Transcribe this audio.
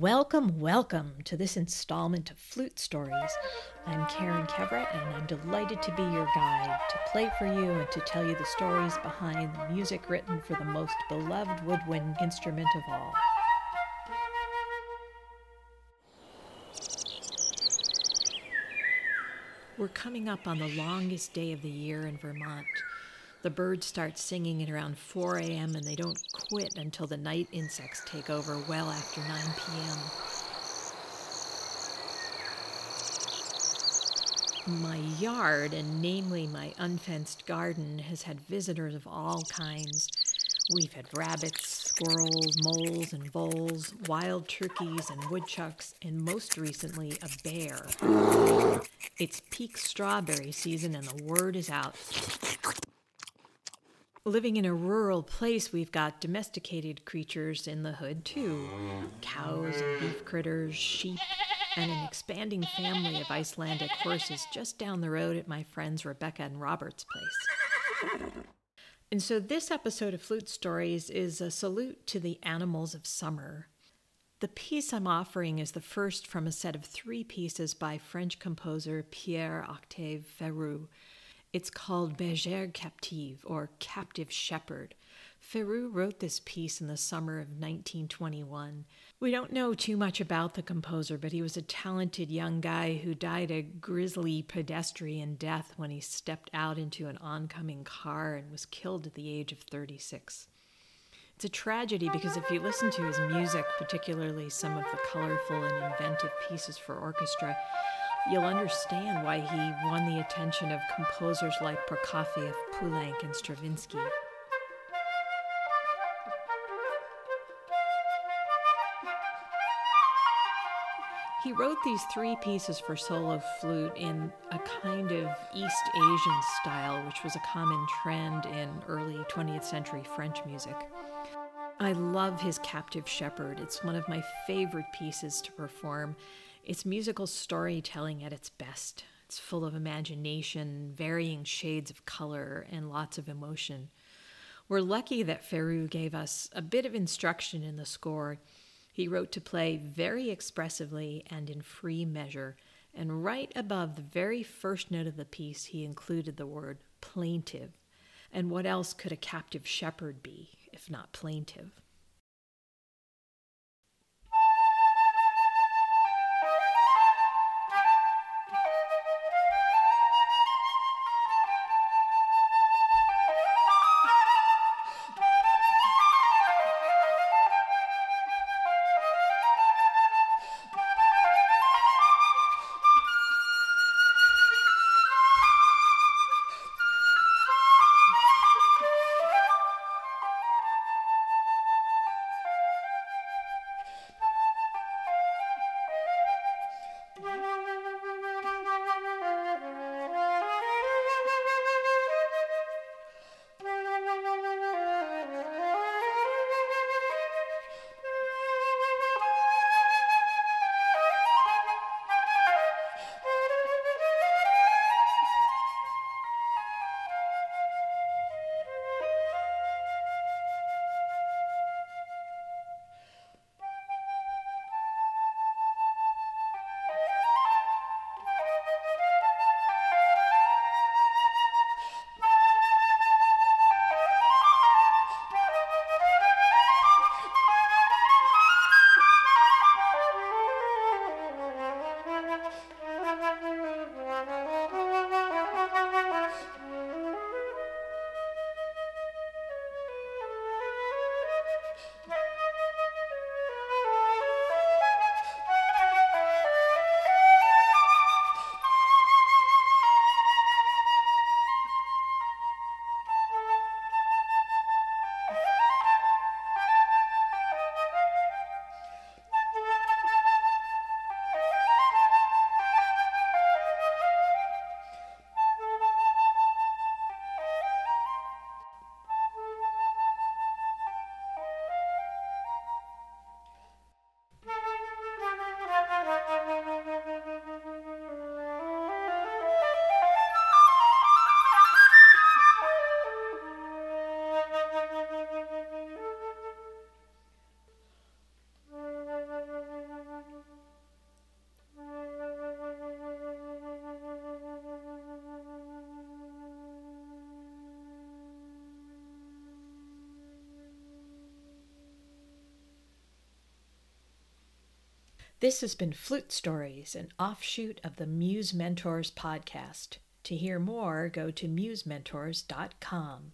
Welcome, welcome to this installment of Flute Stories. I'm Karen Kevra, and I'm delighted to be your guide, to play for you and to tell you the stories behind the music written for the most beloved woodwind instrument of all. We're coming up on the longest day of the year in Vermont. The birds start singing at around 4 a.m. and they don't quit until the night insects take over well after 9 p.m. My yard, and namely my unfenced garden, has had visitors of all kinds. We've had rabbits, squirrels, moles, and voles, wild turkeys, and woodchucks, and most recently a bear. It's peak strawberry season, and the word is out. Living in a rural place, we've got domesticated creatures in the hood too cows beef critters, sheep, and an expanding family of Icelandic horses just down the road at my friends Rebecca and Robert's place. And so, this episode of Flute Stories is a salute to the animals of summer. The piece I'm offering is the first from a set of three pieces by French composer Pierre Octave Ferroud. It's called Bergère Captive, or Captive Shepherd. Ferroud wrote this piece in the summer of 1921. We don't know too much about the composer, but he was a talented young guy who died a grisly pedestrian death when he stepped out into an oncoming car and was killed at the age of 36. It's a tragedy because if you listen to his music, particularly some of the colorful and inventive pieces for orchestra, you'll understand why he won the attention of composers like Prokofiev, Poulenc, and Stravinsky. He wrote these three pieces for solo flute in a kind of East Asian style, which was a common trend in early 20th century French music. I love his Captive Shepherd. It's one of my favorite pieces to perform. It's musical storytelling at its best. It's full of imagination, varying shades of color, and lots of emotion. We're lucky that Ferroud gave us a bit of instruction in the score. He wrote to play very expressively and in free measure, and right above the very first note of the piece, he included the word plaintive. And what else could a captive shepherd be? if not plaintive. This has been Flute Stories, an offshoot of the Muse Mentors podcast. To hear more, go to musementors.com.